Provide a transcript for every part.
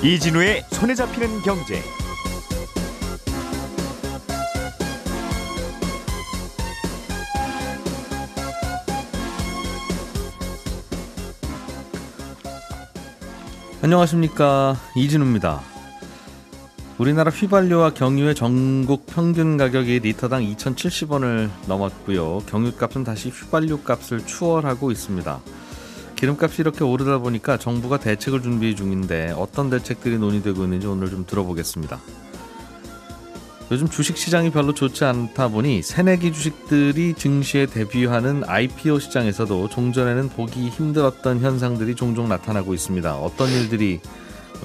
이진우의 손에 잡히는 경제. 안녕하십니까 이진우입니다. 우리나라 휘발유와 경유의 전국 평균 가격이 리터당 2,070원을 넘었고요. 경유값은 다시 휘발유 값을 추월하고 있습니다. 기름값이 이렇게 오르다 보니까 정부가 대책을 준비 중인데 어떤 대책들이 논의되고 있는지 오늘 좀 들어보겠습니다. 요즘 주식 시장이 별로 좋지 않다 보니 새내기 주식들이 증시에 데뷔하는 IPO 시장에서도 종전에는 보기 힘들었던 현상들이 종종 나타나고 있습니다. 어떤 일들이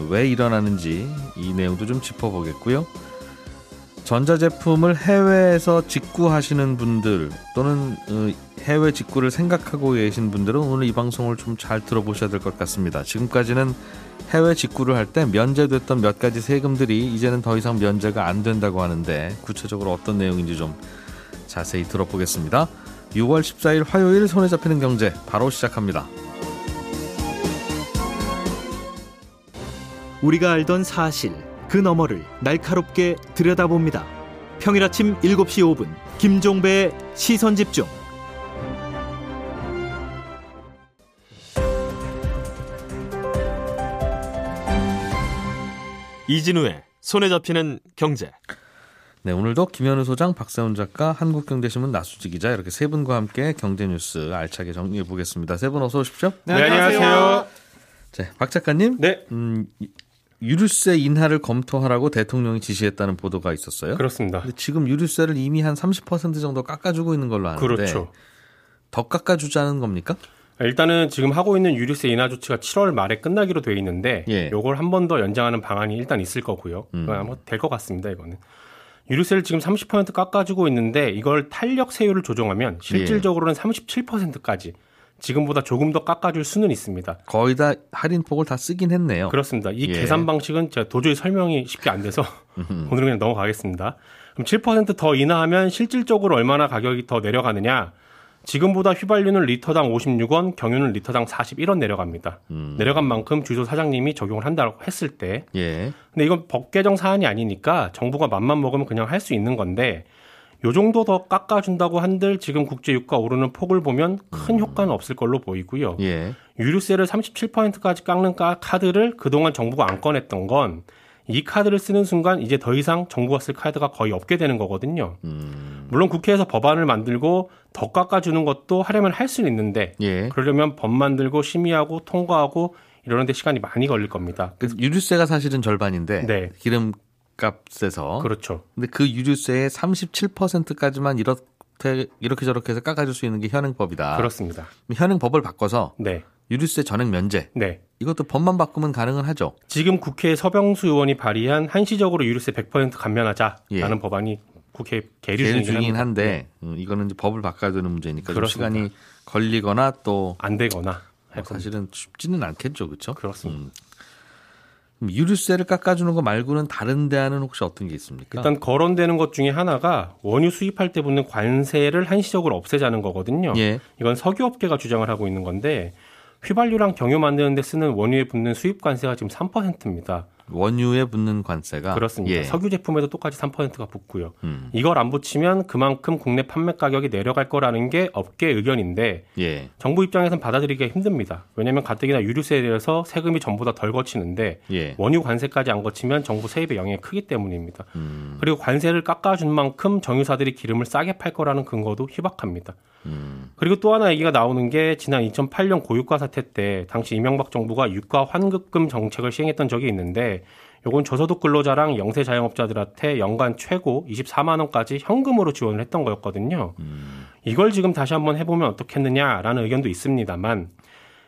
왜 일어나는지 이 내용도 좀 짚어보겠고요. 전자제품을 해외에서 직구하시는 분들 또는 어, 해외 직구를 생각하고 계신 분들은 오늘 이 방송을 좀 잘 들어보셔야 될 것 같습니다. 지금까지는 해외 직구를 할 때 면제됐던 몇 가지 세금들이 이제는 더 이상 면제가 안 된다고 하는데 구체적으로 어떤 내용인지 좀 자세히 들어보겠습니다. 6월 14일 화요일 손에 잡히는 경제 바로 시작합니다. 우리가 알던 사실 그 너머를 날카롭게 들여다봅니다. 평일 아침 7시 5분 김종배의 시선 집중. 이진우의 손에 잡히는 경제. 네, 오늘도 김현우 소장, 박세훈 작가, 한국경제신문 나수지 기자 이렇게 세 분과 함께 경제 뉴스 알차게 정리해 보겠습니다. 세 분 어서 오십시오. 네, 안녕하세요. 네, 박 작가님. 네. 음, 유류세 인하를 검토하라고 대통령이 지시했다는 보도가 있었어요. 그렇습니다. 근데 지금 유류세를 이미 한 30% 정도 깎아주고 있는 걸로 아는데 그렇죠. 더 깎아주자는 겁니까? 일단은 지금 하고 있는 유류세 인하 조치가 7월 말에 끝나기로 돼 있는데 예. 요걸 한 번 더 연장하는 방안이 일단 있을 거고요. 음. 아마 될것 같습니다. 이거는 유류세를 지금 30% 깎아주고 있는데 이걸 탄력 세율을 조정하면 예. 실질적으로는 37%까지 지금보다 조금 더 깎아줄 수는 있습니다. 거의 다 할인폭을 다 쓰긴 했네요. 그렇습니다. 이 예. 계산 방식은 제가 도저히 설명이 쉽게 안 돼서 오늘은 그냥 넘어가겠습니다. 그럼 7%더 인하하면 실질적으로 얼마나 가격이 더 내려가느냐? 지금보다 휘발유는 리터당 56원, 경유는 리터당 41원 내려갑니다. 음. 내려간 만큼 주소 사장님이 적용을 한다고 했을 때, 예. 근데 이건 법 개정 사안이 아니니까 정부가 맘만 먹으면 그냥 할 수 있는 건데, 요 정도 더 깎아준다고 한들 지금 국제 유가 오르는 폭을 보면 큰 효과는 없을 걸로 보이고요. 예. 유류세를 37%까지 깎는 까- 카드를 그동안 정부가 안 꺼냈던 건 이 카드를 쓰는 순간 이제 더 이상 정부가 쓸 카드가 거의 없게 되는 거거든요. 음. 물론 국회에서 법안을 만들고 더 깎아주는 것도 하려면 할 수는 있는데 예. 그러려면 법 만들고 심의하고 통과하고 이러는데 시간이 많이 걸릴 겁니다. 그 유류세가 사실은 절반인데 네. 기름값에서 그렇죠. 근데 그 유류세의 37%까지만 이렇게 이렇게 저렇게 해서 깎아줄 수 있는 게 현행법이다. 그렇습니다. 현행법을 바꿔서 네. 유류세 전액 면제 네. 이것도 법만 바꾸면 가능은 하죠. 지금 국회 서병수 의원이 발의한 한시적으로 유류세 100% 감면하자라는 예. 법안이 국회 계류 중이긴 합니다. 네. 한데 음, 이거는 이제 법을 바꿔야 되는 문제니까 좀 그렇습니다. 시간이 걸리거나 또 안 되거나 할 겁니다. 사실은 쉽지는 않겠죠, 그렇죠? 그렇습니다. 유류세를 깎아주는 거 말고는 다른 대안은 혹시 어떤 게 있습니까? 일단 거론되는 것 중에 하나가 원유 수입할 때 붙는 관세를 한시적으로 없애자는 거거든요. 예, 이건 석유업계가 주장을 하고 있는 건데 휘발유랑 경유 만드는 데 쓰는 원유에 붙는 수입 관세가 지금 3%입니다. 원유에 붙는 관세가 그렇습니다. 예. 석유 제품에도 똑같이 3%가 붙고요. 음, 이걸 안 붙이면 그만큼 국내 판매 가격이 내려갈 거라는 게 업계 의견인데 예, 정부 입장에선 받아들이기가 힘듭니다. 왜냐하면 가뜩이나 유류세에 대해서 세금이 전보다 덜 거치는데 예. 원유 관세까지 안 거치면 정부 세입에 영향이 크기 때문입니다. 음, 그리고 관세를 깎아준 만큼 정유사들이 기름을 싸게 팔 거라는 근거도 희박합니다. 음, 그리고 또 하나 얘기가 나오는 게 지난 2008년 고유가 사태 때 당시 이명박 정부가 유가 환급금 정책을 시행했던 적이 있는데 요건 저소득 근로자랑 영세 자영업자들한테 연간 최고 24만 원까지 현금으로 지원을 했던 거였거든요. 음. 이걸 지금 다시 한번 해보면 어떻겠느냐라는 의견도 있습니다만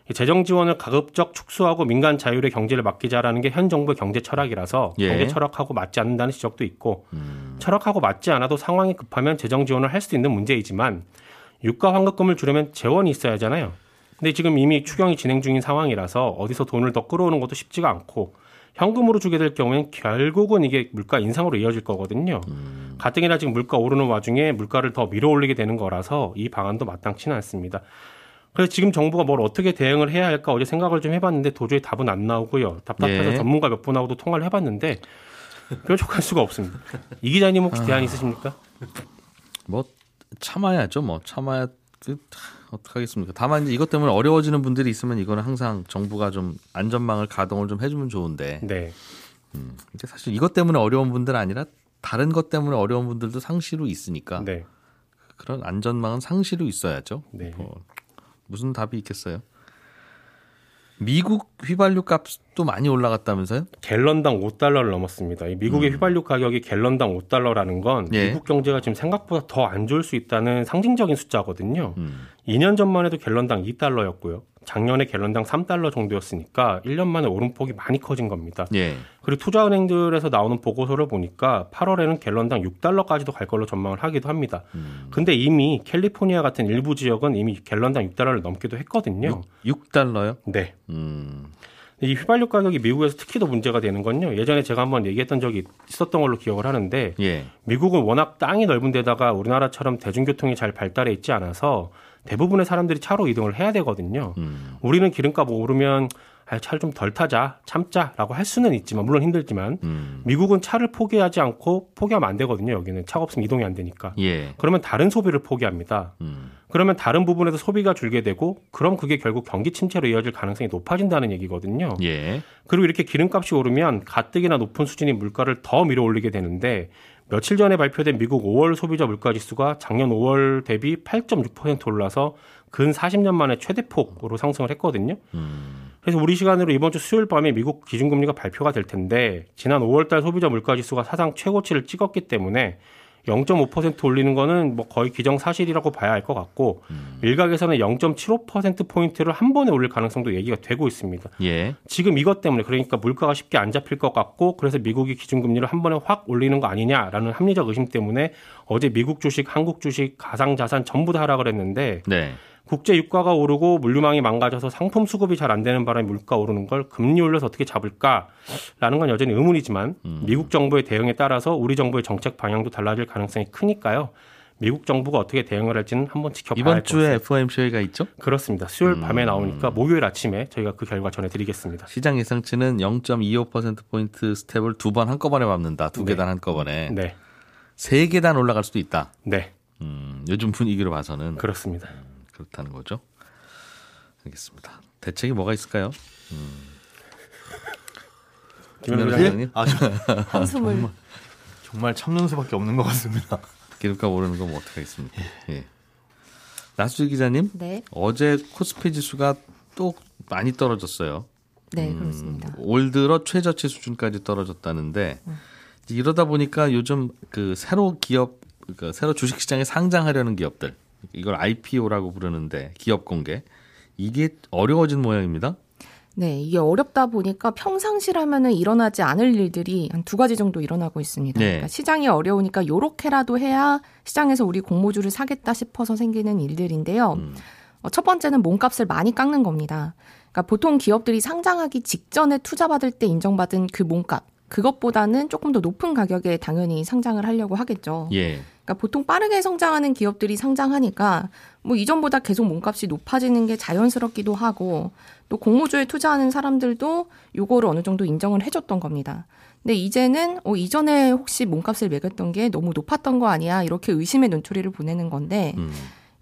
이 재정 지원을 가급적 축소하고 민간 자율의 경제를 맡기자라는 게 현 정부의 경제 철학이라서 예. 경제 철학하고 맞지 않는다는 지적도 있고 음, 철학하고 맞지 않아도 상황이 급하면 재정 지원을 할 수 있는 문제이지만 유가 환급금을 주려면 재원이 있어야 하잖아요. 근데 지금 이미 추경이 진행 중인 상황이라서 어디서 돈을 더 끌어오는 것도 쉽지가 않고 현금으로 주게 될 경우엔 결국은 이게 물가 인상으로 이어질 거거든요. 가뜩이나 지금 물가 오르는 와중에 물가를 더 밀어 올리게 되는 거라서 이 방안도 마땅치는 않습니다. 그래서 지금 정부가 뭘 어떻게 대응을 해야 할까 어제 생각을 좀 해봤는데 도저히 답은 안 나오고요. 답답해서 예. 전문가 몇 분하고도 통화를 해봤는데 뾰족할 수가 없습니다. 이 기자님 혹시 대안 있으십니까? 뭐 참아야죠. 뭐 참아야 그 어떡하겠습니까. 다만 이제 이것 때문에 어려워지는 분들이 있으면 이거는 항상 정부가 좀 안전망을 가동을 좀 해주면 좋은데 네. 근데 사실 이것 때문에 어려운 분들 아니라 다른 것 때문에 어려운 분들도 상시로 있으니까 네. 그런 안전망은 상시로 있어야죠. 네. 뭐 무슨 답이 있겠어요? 미국 휘발유 값도 많이 올라갔다면서요? 갤런당 5달러를 넘었습니다. 이 미국의 휘발유 가격이 갤런당 5달러라는 건 음. 예. 미국 경제가 지금 생각보다 더 안 좋을 수 있다는 상징적인 숫자거든요. 음. 2년 전만 해도 갤런당 2달러였고요. 작년에 갤런당 3달러 정도였으니까 1년 만에 오름폭이 많이 커진 겁니다. 예. 그리고 투자은행들에서 나오는 보고서를 보니까 8월에는 갤런당 6달러까지도 갈 걸로 전망을 하기도 합니다. 음. 근데 이미 캘리포니아 같은 일부 지역은 이미 갤런당 6달러를 넘기도 했거든요. 6, 달러요 네. 음. 이 휘발유 가격이 미국에서 특히 더 문제가 되는 건요. 예전에 제가 한번 얘기했던 적이 있었던 걸로 기억을 하는데 예. 미국은 워낙 땅이 넓은 데다가 우리나라처럼 대중교통이 잘 발달해 있지 않아서 대부분의 사람들이 차로 이동을 해야 되거든요. 음. 우리는 기름값 오르면 아, 차를 좀 덜 타자, 참자라고 할 수는 있지만 물론 힘들지만 음. 미국은 차를 포기하지 않고 포기하면 안 되거든요. 여기는 차가 없으면 이동이 안 되니까. 예. 그러면 다른 소비를 포기합니다. 음. 그러면 다른 부분에서 소비가 줄게 되고 그럼 그게 결국 경기 침체로 이어질 가능성이 높아진다는 얘기거든요. 예. 그리고 이렇게 기름값이 오르면 가뜩이나 높은 수준의 물가를 더 밀어 올리게 되는데 며칠 전에 발표된 미국 5월 소비자 물가 지수가 작년 5월 대비 8.6% 올라서 근 40년 만에 최대폭으로 상승을 했거든요. 음. 그래서 우리 시간으로 이번 주 수요일 밤에 미국 기준금리가 발표가 될 텐데 지난 5월 달 소비자 물가 지수가 사상 최고치를 찍었기 때문에 0.5% 올리는 거는 뭐 거의 기정사실이라고 봐야 할 것 같고 일각에서는 0.75% 포인트를 한 번에 올릴 가능성도 얘기가 되고 있습니다. 예. 지금 이것 때문에 그러니까 물가가 쉽게 안 잡힐 것 같고 그래서 미국이 기준금리를 한 번에 확 올리는 거 아니냐라는 합리적 의심 때문에 어제 미국 주식, 한국 주식, 가상자산 전부 다 하락을 했는데 네. 국제 유가가 오르고 물류망이 망가져서 상품 수급이 잘 안 되는 바람에 물가 오르는 걸 금리 올려서 어떻게 잡을까라는 건 여전히 의문이지만 미국 정부의 대응에 따라서 우리 정부의 정책 방향도 달라질 가능성이 크니까요. 미국 정부가 어떻게 대응을 할지는 한번 지켜봐야 할 이번 것 주에 같습니다. FOMC가 있죠? 그렇습니다. 수요일 밤에 나오니까 목요일 아침에 저희가 그 결과 전해드리겠습니다. 시장 예상치는 0.25%포인트 스텝을 두 번 한꺼번에 밟는다. 두 네. 계단 한꺼번에. 네, 세 계단 올라갈 수도 있다. 네, 음, 요즘 분위기로 봐서는 그렇습니다. 그렇다는 거죠. 알겠습니다. 대책이 뭐가 있을까요? 김현우 예? 장관님 아, 저, 한숨을 정말 참는 수밖에 없는 것 같습니다. 기름값 오르는 건 뭐 어떻게 하겠습니까? 예. 나수지 기자님 네, 어제 코스피 지수가 또 많이 떨어졌어요. 네 음, 그렇습니다. 올 들어 최저치 수준까지 떨어졌다는데 이제 이러다 보니까 요즘 그 새로 기업 그러니까 새로 주식시장에 상장하려는 기업들 이걸 IPO라고 부르는데 기업 공개 이게 어려워진 모양입니다. 네, 이게 어렵다 보니까 평상시라면은 일어나지 않을 일들이 한 두 가지 정도 일어나고 있습니다. 네. 그러니까 시장이 어려우니까 요렇게라도 해야 시장에서 우리 공모주를 사겠다 싶어서 생기는 일들인데요. 음. 어, 첫 번째는 몸값을 많이 깎는 겁니다. 그러니까 보통 기업들이 상장하기 직전에 투자받을 때 인정받은 그 몸값 그것보다는 조금 더 높은 가격에 당연히 상장을 하려고 하겠죠. 예. 그러니까 보통 빠르게 성장하는 기업들이 상장하니까 뭐 이전보다 계속 몸값이 높아지는 게 자연스럽기도 하고 또 공모주에 투자하는 사람들도 요거를 어느 정도 인정을 해줬던 겁니다. 근데 이제는 어 이전에 혹시 몸값을 매겼던 게 너무 높았던 거 아니야 이렇게 의심의 눈초리를 보내는 건데 음.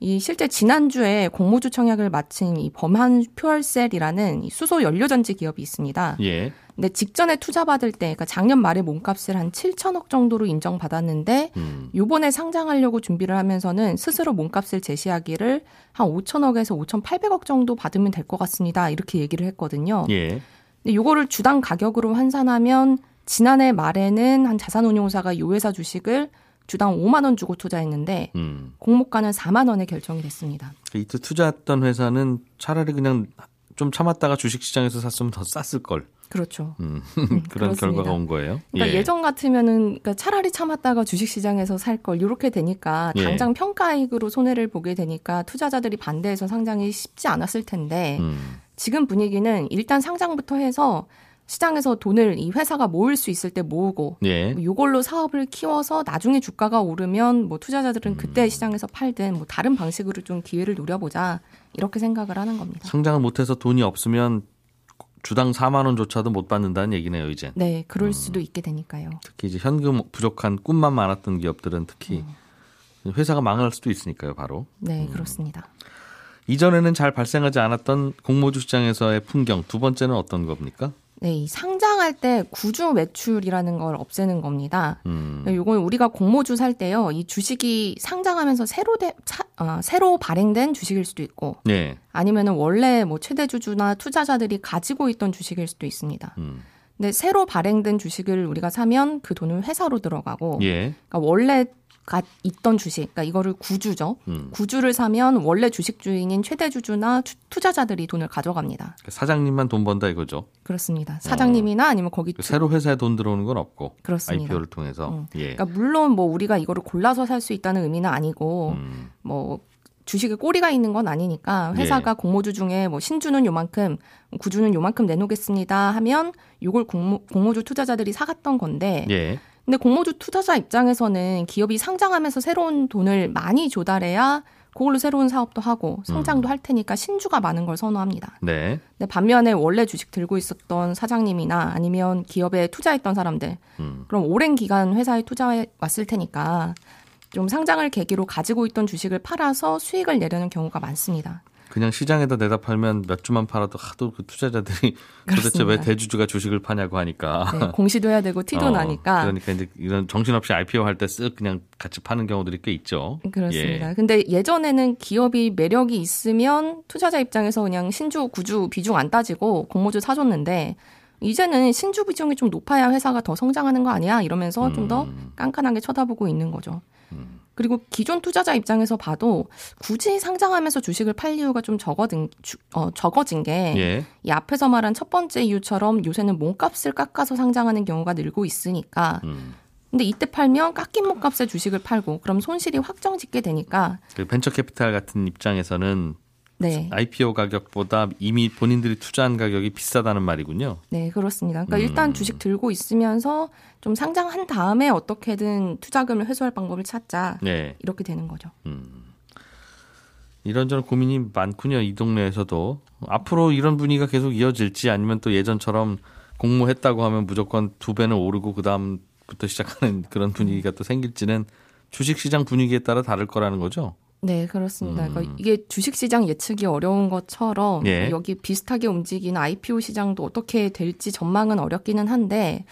이 실제 지난주에 공모주 청약을 마친 이 범한 퓨얼셀이라는 이 수소 연료전지 기업이 있습니다. 예. 근데 직전에 투자받을 때, 그러니까 작년 말에 몸값을 한 7천억 정도로 인정받았는데 음. 요번에 상장하려고 준비를 하면서는 스스로 몸값을 제시하기를 한 5천억에서 5,800억 정도 받으면 될 것 같습니다. 이렇게 얘기를 했거든요. 예. 근데 요거를 주당 가격으로 환산하면 지난해 말에는 한 자산운용사가 요 회사 주식을 주당 5만 원 주고 투자했는데 음. 공모가는 4만 원에 결정이 됐습니다. 이때 투자했던 회사는 차라리 그냥 좀 참았다가 주식시장에서 샀으면 더 쌌을 걸. 그렇죠. 음. 음, 그런 그렇습니다. 결과가 온 거예요. 그러니까 예. 전 같으면은 그러니까 차라리 참았다가 주식시장에서 살 걸 이렇게 되니까 예. 당장 평가이익으로 손해를 보게 되니까 투자자들이 반대해서 상장이 쉽지 않았을 텐데 음. 지금 분위기는 일단 상장부터 해서 시장에서 돈을 이 회사가 모을 수 있을 때 모으고 예. 뭐 요걸로 사업을 키워서 나중에 주가가 오르면 뭐 투자자들은 그때 시장에서 팔든 뭐 다른 방식으로 좀 기회를 노려보자 이렇게 생각을 하는 겁니다. 성장을 못해서 돈이 없으면 주당 4만 원조차도 못 받는다는 얘기네요, 이제. 네, 그럴 수도 있게 되니까요. 특히 이제 현금 부족한 꿈만 많았던 기업들은 특히 회사가 망할 수도 있으니까요, 바로. 네, 그렇습니다. 이전에는 잘 발생하지 않았던 공모주 시장에서의 풍경 두 번째는 어떤 겁니까? 네, 이 상장할 때 구주 매출이라는 걸 없애는 겁니다. 음. 요건 우리가 공모주 살 때요, 이 주식이 상장하면서 새로 대, 사- 어, 새로 발행된 주식일 수도 있고, 예. 아니면은 원래 뭐 최대 주주나 투자자들이 가지고 있던 주식일 수도 있습니다. 음. 근데 새로 발행된 주식을 우리가 사면 그 돈은 회사로 들어가고, 예. 그러니까 원래 가 있던 주식, 그러니까 이거를 구주죠. 음. 구주를 사면 원래 주식 주인인 최대 주주나 투- 투자자들이 돈을 가져갑니다. 사장님만 돈 번다 이거죠. 그렇습니다. 사장님이나 아니면 거기 투- 새로 회사에 돈 들어오는 건 없고 그렇습니다. IPO를 통해서. 음. 예. 그러니까 물론 뭐 우리가 이거를 골라서 살 수 있다는 의미는 아니고 음. 뭐 주식에 꼬리가 있는 건 아니니까 회사가 예. 공모주 중에 뭐 신주는 요만큼 구주는 요만큼 내놓겠습니다 하면 요걸 공모, 공모주 투자자들이 사갔던 건데 예. 근데 공모주 투자자 입장에서는 기업이 상장하면서 새로운 돈을 많이 조달해야 그걸로 새로운 사업도 하고 음. 성장도 할 테니까 신주가 많은 걸 선호합니다. 네. 근데 반면에 원래 주식 들고 있었던 사장님이나 아니면 기업에 투자했던 사람들 음. 그럼 오랜 기간 회사에 투자해 왔을 테니까 좀 상장을 계기로 가지고 있던 주식을 팔아서 수익을 내려는 경우가 많습니다. 그냥 시장에다 내다 팔면 몇 주만 팔아도 하도 그 투자자들이 도대체 왜 그렇습니다. 대주주가 주식을 파냐고 하니까. 네, 공시도 해야 되고 티도 어, 나니까 그러니까 이제 이런 정신없이 IPO 할 때 쓱 그냥 같이 파는 경우들이 꽤 있죠. 그렇습니다. 예. 근데 예전에는 기업이 매력이 있으면 투자자 입장에서 그냥 신주, 구주 비중 안 따지고 공모주 사줬는데 이제는 신주 비중이 좀 높아야 회사가 더 성장하는 거 아니야? 이러면서 좀더 음. 깐깐하게 쳐다보고 있는 거죠. 그리고 기존 투자자 입장에서 봐도 굳이 상장하면서 주식을 팔 이유가 좀 적어진, 주- 어, 적어진 게 예. 이 앞에서 말한 첫 번째 이유처럼 요새는 몸값을 깎아서 상장하는 경우가 늘고 있으니까 음. 근데 이때 팔면 깎인 몸값에 주식을 팔고 그럼 손실이 확정 짓게 되니까 그 벤처 캐피탈 같은 입장에서는 네. IPO 가격보다 이미 본인들이 투자한 가격이 비싸다는 말이군요. 네, 그렇습니다. 그러니까 음. 일단 주식 들고 있으면서 좀 상장한 다음에 어떻게든 투자금을 회수할 방법을 찾자. 네. 이렇게 되는 거죠. 이런저런 고민이 많군요. 이 동네에서도. 앞으로 이런 분위기가 계속 이어질지 아니면 또 예전처럼 공모했다고 하면 무조건 두 배는 오르고 그 다음부터 시작하는 그런 분위기가 또 생길지는 주식시장 분위기에 따라 다를 거라는 거죠. 네, 그렇습니다. 음. 그러니까 이게 주식 시장 예측이 어려운 것처럼 예. 여기 비슷하게 움직이는 IPO 시장도 어떻게 될지 전망은 어렵기는 한데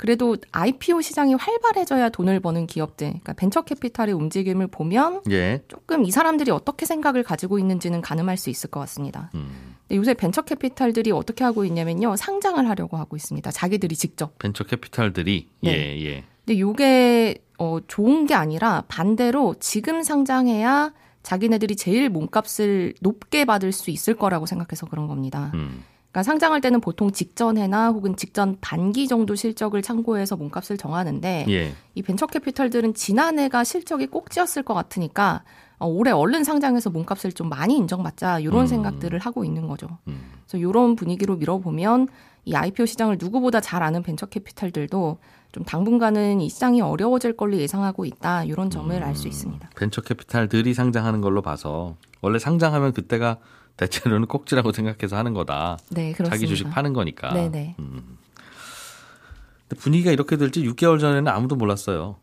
그래도 IPO 시장이 활발해져야 돈을 버는 기업들, 그러니까 벤처 캐피탈의 움직임을 보면 예. 조금 이 사람들이 어떻게 생각을 가지고 있는지는 가늠할 수 있을 것 같습니다. 음. 요새 벤처 캐피탈들이 어떻게 하고 있냐면요. 상장을 하려고 하고 있습니다. 자기들이 직접. 벤처 캐피탈들이 네. 예, 예. 근데 요게 어 좋은 게 아니라 반대로 지금 상장해야 자기네들이 제일 몸값을 높게 받을 수 있을 거라고 생각해서 그런 겁니다. 음. 그러니까 상장할 때는 보통 직전해나 혹은 직전 반기 정도 실적을 참고해서 몸값을 정하는데 예. 이 벤처 캐피탈들은 지난해가 실적이 꼭지였을 것 같으니까 어, 올해 얼른 상장해서 몸값을 좀 많이 인정받자 이런 음. 생각들을 하고 있는 거죠. 음. 그래서 이런 분위기로 밀어보면 이 IPO 시장을 누구보다 잘 아는 벤처 캐피탈들도 좀 당분간은 이 시장이 어려워질 걸로 예상하고 있다 이런 점을 알수 있습니다. 벤처 캐피탈들이 상장하는 걸로 봐서 원래 상장하면 그때가 대체로는 꼭지라고 생각해서 하는 거다. 네, 그렇습니다. 자기 주식 파는 거니까. 네네. 근데 분위기가 이렇게 될지 6개월 전에는 아무도 몰랐어요.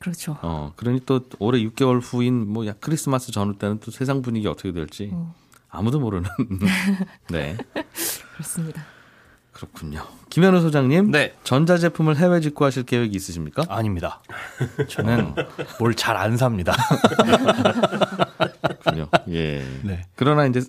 그렇죠. 어, 그러니 또 올해 6개월 후인 뭐 야, 크리스마스 전후 때는 또 세상 분위기 어떻게 될지 음. 아무도 모르는. 네, 그렇습니다. 그렇군요. 김현우 소장님, 네. 전자제품을 해외 직구하실 계획이 있으십니까? 아닙니다. 저는 뭘 잘 안 삽니다. 그렇군요. 예. 네. 그러나 이제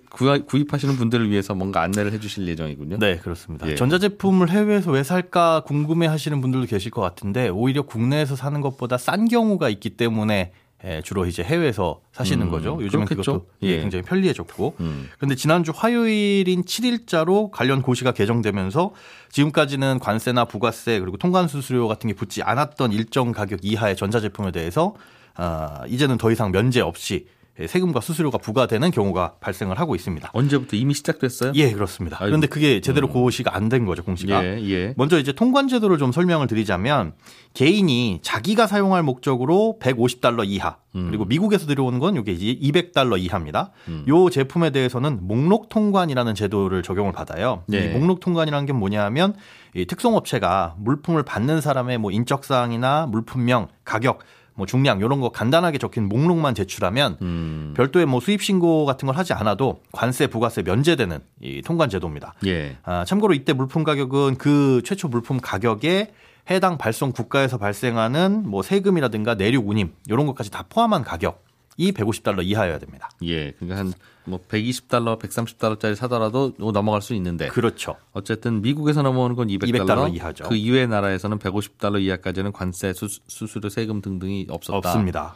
구입하시는 분들을 위해서 뭔가 안내를 해주실 예정이군요. 네, 그렇습니다. 예. 전자제품을 해외에서 왜 살까 궁금해 하시는 분들도 계실 것 같은데 오히려 국내에서 사는 것보다 싼 경우가 있기 때문에 예, 주로 이제 해외에서 사시는 음, 거죠. 요즘은 그렇겠죠. 그것도 예. 굉장히 편리해졌고. 음. 근데 지난주 화요일인 7일자로 관련 고시가 개정되면서 지금까지는 관세나 부가세 그리고 통관수수료 같은 게 붙지 않았던 일정 가격 이하의 전자제품에 대해서 아, 이제는 더 이상 면제 없이 세금과 수수료가 부과되는 경우가 발생을 하고 있습니다. 언제부터 이미 시작됐어요? 예, 그렇습니다. 아이고. 그런데 그게 제대로 고시가 안 된 거죠, 공시가. 예, 예. 먼저 이제 통관 제도를 좀 설명을 드리자면 개인이 자기가 사용할 목적으로 150달러 이하 그리고 미국에서 들여오는 건 이게 이제 200달러 이하입니다. 요 제품에 대해서는 목록 통관이라는 제도를 적용을 받아요. 네. 이 목록 통관이라는 게 뭐냐하면 이 특송업체가 물품을 받는 사람의 뭐 인적 사항이나 물품명, 가격 뭐 중량 이런 거 간단하게 적힌 목록만 제출하면 음. 별도의 뭐 수입 신고 같은 걸 하지 않아도 관세, 부가세 면제되는 이 통관 제도입니다. 예. 아, 참고로 이때 물품 가격은 그 최초 물품 가격에 해당 발송 국가에서 발생하는 뭐 세금이라든가 내륙 운임 이런 것까지 다 포함한 가격 이 150달러 이하여야 됩니다. 예. 그러니까 한 뭐 120달러, 130달러짜리 사더라도 뭐 넘어갈 수 있는데 그렇죠. 어쨌든 미국에서 넘어오는 건 200달러, 200달러 이하죠. 그 이외 나라에서는 150달러 이하까지는 관세, 수, 수수료, 세금 등등이 없었다. 없습니다.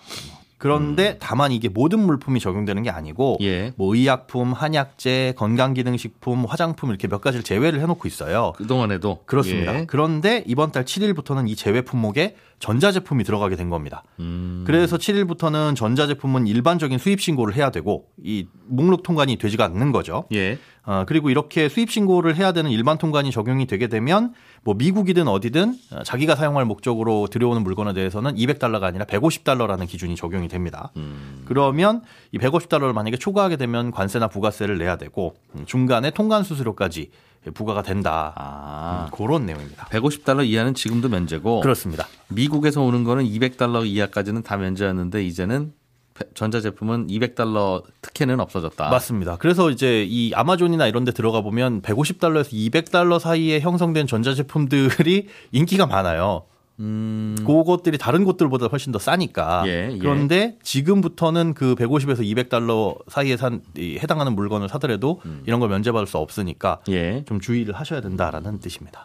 그런데 다만 이게 모든 물품이 적용되는 게 아니고 예. 뭐 의약품, 한약재, 건강기능식품, 화장품 이렇게 몇 가지를 제외를 해놓고 있어요. 그동안에도 그렇습니다. 예. 그런데 이번 달 7일부터는 이 제외 품목에 전자제품이 들어가게 된 겁니다. 음. 그래서 7일부터는 전자제품은 일반적인 수입 신고를 해야 되고 이 목록 통관이 되지가 않는 거죠. 예. 어, 그리고 이렇게 수입 신고를 해야 되는 일반 통관이 적용이 되게 되면 뭐 미국이든 어디든 어, 자기가 사용할 목적으로 들여오는 물건에 대해서는 200달러가 아니라 150달러라는 기준이 적용이 됩니다. 음. 그러면 이 150달러를 만약에 초과하게 되면 관세나 부가세를 내야 되고 음, 중간에 통관 수수료까지 부과가 된다. 아. 음, 그런 내용입니다. 150달러 이하는 지금도 면제고 그렇습니다. 미국에서 오는 거는 200달러 이하까지는 다 면제였는데 이제는 전자제품은 200달러 특혜는 없어졌다. 맞습니다. 그래서 이제 이 아마존이나 이런 데 들어가 보면 150달러에서 200달러 사이에 형성된 전자제품들이 인기가 많아요. 음. 그것들이 다른 곳들보다 훨씬 더 싸니까. 예, 예. 그런데 지금부터는 그 150에서 200달러 사이에 산이 해당하는 물건을 사더라도 이런 걸 면제받을 수 없으니까 예. 좀 주의를 하셔야 된다라는 뜻입니다.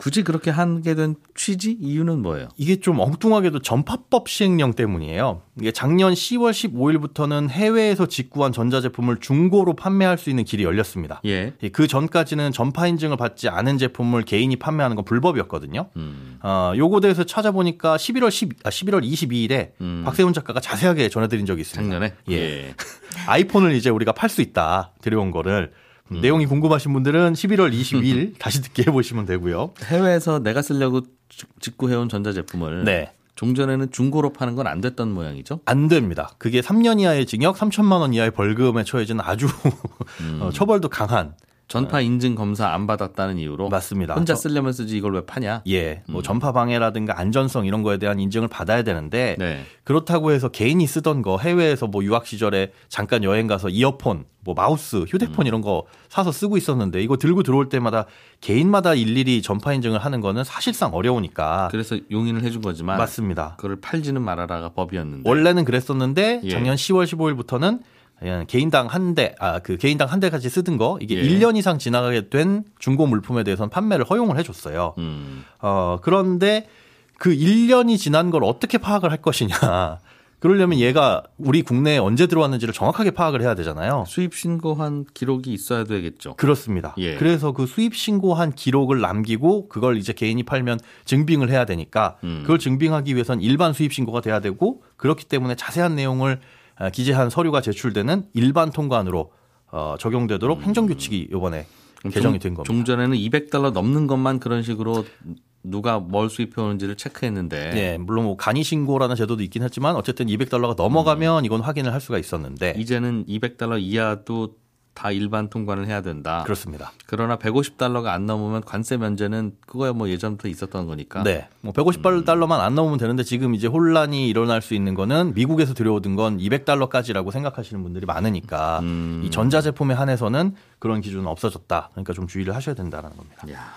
굳이 그렇게 하게 된 취지 이유는 뭐예요? 이게 좀 엉뚱하게도 전파법 시행령 때문이에요. 이게 작년 10월 15일부터는 해외에서 직구한 전자제품을 중고로 판매할 수 있는 길이 열렸습니다. 예. 그 전까지는 전파 인증을 받지 않은 제품을 개인이 판매하는 건 불법이었거든요. 음. 어, 요거 대해서 찾아보니까 11월 10, 아, 11월 22일에 음. 박세훈 작가가 자세하게 전해드린 적이 있습니다. 작년에 예. 아이폰을 이제 우리가 팔 수 있다 들여온 거를 음, 내용이 궁금하신 분들은 11월 22일 다시 듣게 해보시면 되고요. 해외에서 내가 쓰려고 직- 직구해온 전자제품을 네. 종전에는 중고로 파는 건 안 됐던 모양이죠. 안 됩니다. 그게 3년 이하의 징역, 3천만 원 이하의 벌금에 처해지는 아주 어, 처벌도 강한 전파 인증 검사 안 받았다는 이유로 맞습니다. 혼자 저- 쓰려면 쓰지 이걸 왜 파냐? 예, 뭐 전파 방해라든가 안전성 이런 거에 대한 인증을 받아야 되는데 네. 그렇다고 해서 개인이 쓰던 거 해외에서 뭐 유학 시절에 잠깐 여행 가서 이어폰, 뭐 마우스, 휴대폰 이런 거 사서 쓰고 있었는데 이거 들고 들어올 때마다 개인마다 일일이 전파 인증을 하는 거는 사실상 어려우니까 그래서 용인을 해준 거지만 맞습니다. 그걸 팔지는 말아라가 법이었는데 원래는 그랬었는데 예. 작년 10월 15일부터는 그냥 개인당 한 대, 아, 그 개인당 한 대까지 쓰던 거, 이게 예. 1년 이상 지나가게 된 중고 물품에 대해서는 판매를 허용을 해줬어요. 음. 어, 그런데 그 1년이 지난 걸 어떻게 파악을 할 것이냐. 그러려면 얘가 우리 국내에 언제 들어왔는지를 정확하게 파악을 해야 되잖아요. 수입 신고한 기록이 있어야 되겠죠. 그렇습니다. 예. 그래서 그 수입 신고한 기록을 남기고 그걸 이제 개인이 팔면 증빙을 해야 되니까 음. 그걸 증빙하기 위해선 일반 수입 신고가 돼야 되고 그렇기 때문에 자세한 내용을 아, 기재한 서류가 제출되는 일반 통관으로 어, 적용되도록 행정규칙이 이번에 개정이 된 겁니다. 종전에는 200달러 넘는 것만 그런 식으로 누가 뭘 수입해 오는지를 체크했는데. 예, 물론 뭐 간이 신고라는 제도도 있긴 했지만 어쨌든 200달러가 넘어가면 이건 확인을 할 수가 있었는데. 이제는 200달러 이하도 다 일반 통관을 해야 된다. 그렇습니다. 그러나 150달러가 안 넘으면 관세 면제는 그거야 뭐 예전부터 있었던 거니까. 네. 뭐 150달러만 안 넘으면 되는데 지금 이제 혼란이 일어날 수 있는 거는 미국에서 들여오던 건 200달러까지라고 생각하시는 분들이 많으니까 음. 이 전자 제품에 한해서는 그런 기준은 없어졌다. 그러니까 좀 주의를 하셔야 된다는 겁니다. 야.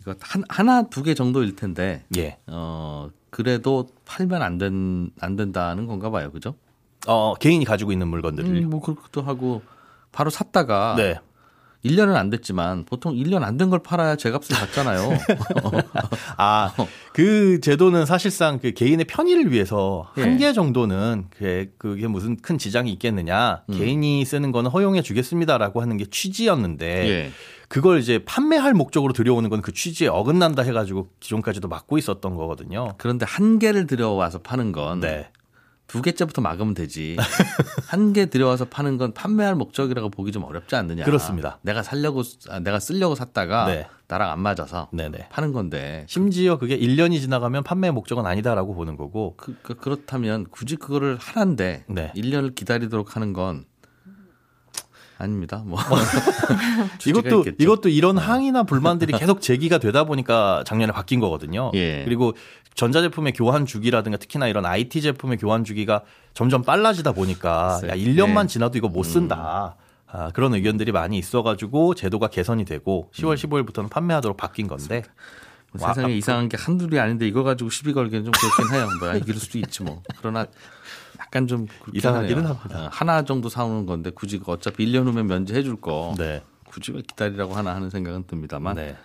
이거 한, 하나 두 개 정도일 텐데 예. 어 그래도 팔면 안 된 안 된다는 건가 봐요. 그죠? 어, 개인이 가지고 있는 물건들을. 음, 뭐 그렇기도 하고 바로 샀다가 네. 1년은 안 됐지만 보통 1년 안 된 걸 팔아야 제값을 받잖아요. 아, 그 제도는 사실상 그 개인의 편의를 위해서 예. 한개 정도는 그게, 그게 무슨 큰 지장이 있겠느냐. 음. 개인이 쓰는 거는 허용해 주겠습니다라고 하는 게 취지였는데 예. 그걸 이제 판매할 목적으로 들여오는 건 그 취지에 어긋난다 해가지고 기존까지도 막고 있었던 거거든요. 그런데 한 개를 들여와서 파는 건 네. 두 개째부터 막으면 되지. 한 개 들여와서 파는 건 판매할 목적이라고 보기 좀 어렵지 않느냐. 그렇습니다. 내가 살려고 아, 내가 쓰려고 샀다가 네. 나랑 안 맞아서 네네. 파는 건데 심지어 그게 1년이 지나가면 판매 목적은 아니다라고 보는 거고 그, 그, 그렇다면 굳이 그거를 하나인데 네. 1년을 기다리도록 하는 건 아닙니다. 뭐 이것도 있겠죠. 네. 이것도 이런 항의나 불만들이 계속 제기가 되다 보니까 작년에 바뀐 거거든요. 예. 그리고 전자제품의 교환 주기라든가 특히나 이런 IT 제품의 교환 주기가 점점 빨라지다 보니까. 야 1년만 예. 지나도 이거 못 쓴다. 아, 그런 의견들이 많이 있어가지고 제도가 개선이 되고 10월 15일부터는 판매하도록 바뀐 건데 와, 세상에 이상한 게 한둘이 아닌데 이거 가지고 시비 걸기는 좀 그렇긴 해요. 뭐 이길 수도 있지 뭐. 그러나 약간 좀 이상하기는 하네요. 합니다. 어, 하나 정도 사오는 건데 굳이 그 어차피 1년 후면 면제해 줄 거. 네. 굳이 왜 기다리라고 하나 하는 생각은 듭니다만 네.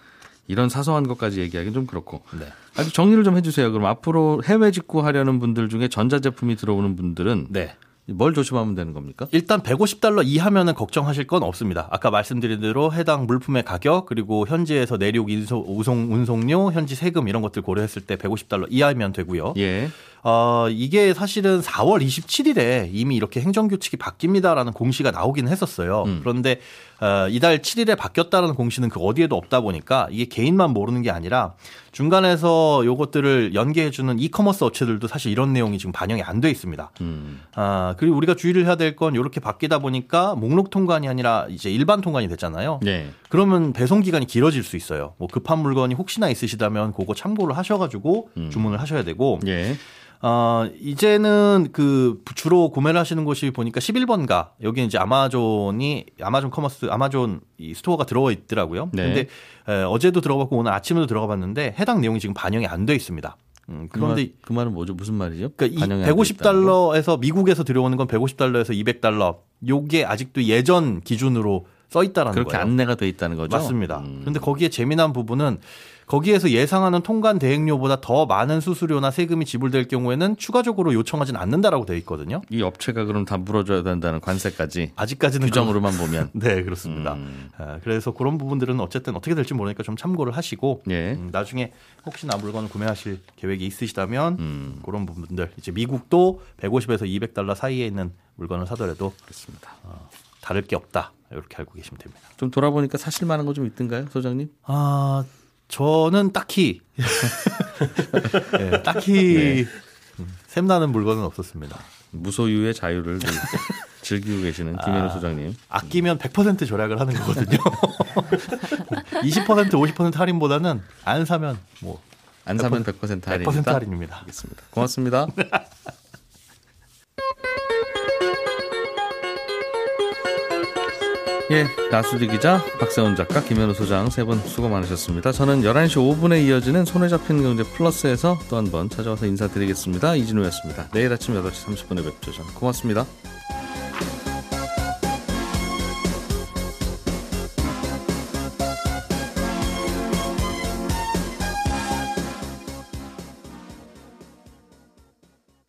이런 사소한 것까지 얘기하기는 좀 그렇고. 네. 아주 정리를 좀 해주세요. 그럼 앞으로 해외 직구하려는 분들 중에 전자제품이 들어오는 분들은 네. 뭘 조심하면 되는 겁니까? 일단 150달러 이하면은 걱정하실 건 없습니다. 아까 말씀드린 대로 해당 물품의 가격 그리고 현지에서 내륙 인소, 우송 운송료, 현지 세금 이런 것들 고려했을 때 150달러 이하면 되고요. 예. 어, 이게 사실은 4월 27일에 이미 이렇게 행정규칙이 바뀝니다라는 공시가 나오긴 했었어요. 음. 그런데 어, 이달 7일에 바뀌었다는 공시는 그 어디에도 없다 보니까 이게 개인만 모르는 게 아니라 중간에서 요것들을 연계해주는 이커머스 업체들도 사실 이런 내용이 지금 반영이 안 돼 있습니다. 음. 아, 그리고 우리가 주의를 해야 될 건 이렇게 바뀌다 보니까 목록 통관이 아니라 이제 일반 통관이 됐잖아요. 예. 그러면 배송 기간이 길어질 수 있어요. 뭐 급한 물건이 혹시나 있으시다면 그거 참고를 하셔가지고 음. 주문을 하셔야 되고 예. 어, 이제는 그 주로 구매를 하시는 곳이 보니까 11번가 여기 이제 아마존이 아마존 커머스 아마존 이 스토어가 들어가 있더라고요. 네. 근데 에, 어제도 들어갔고 오늘 아침에도 들어가 봤는데 해당 내용이 지금 반영이 안 돼 있습니다. 음, 그런데 그런데 그 말은 뭐죠? 무슨 말이죠? 그러니까 이 반영이 안돼 있다는 거? 150달러에서 미국에서 들여오는 건 150달러에서 200달러. 요게 아직도 예전 기준으로 써 있다라는 그렇게 거예요. 안내가 돼 있다는 거죠? 맞습니다. 음. 그런데 거기에 재미난 부분은 거기에서 예상하는 통관 대행료보다 더 많은 수수료나 세금이 지불될 경우에는 추가적으로 요청하진 않는다라고 되어 있거든요. 이 업체가 그럼 다 물어줘야 된다는 관세까지 아직까지는 규정으로만 보면 그- 네 그렇습니다. 음. 아, 그래서 그런 부분들은 어쨌든 어떻게 될지 모르니까 좀 참고를 하시고 예. 음, 나중에 혹시나 물건을 구매하실 계획이 있으시다면 음. 그런 부분들 이제 미국도 150에서 200달러 사이에 있는 물건을 사더라도 그렇습니다. 다를 게 없다 이렇게 알고 계시면 됩니다. 좀 돌아보니까 사실 만한 거 좀 있던가요, 소장님? 아 저는 딱히 네, 딱히 음, 샘나는 물건은 없었습니다. 무소유의 자유를 늘 즐기고 계시는 김현우 아. 소장님. 아끼면 100% 절약을 하는 거거든요. 20% 50% 할인보다는 안 사면 뭐안 사면 100% 할인이다. 100% 할인입니다. 알겠습니다. 고맙습니다. 예, 나수지 기자, 박세훈 작가, 김현우 소장 세 분 수고 많으셨습니다. 저는 11시 5분에 이어지는 손에 잡히는 경제 플러스에서 또 한 번 찾아와서 인사드리겠습니다. 이진우였습니다. 내일 아침 8시 30분에 뵙죠. 저는 고맙습니다.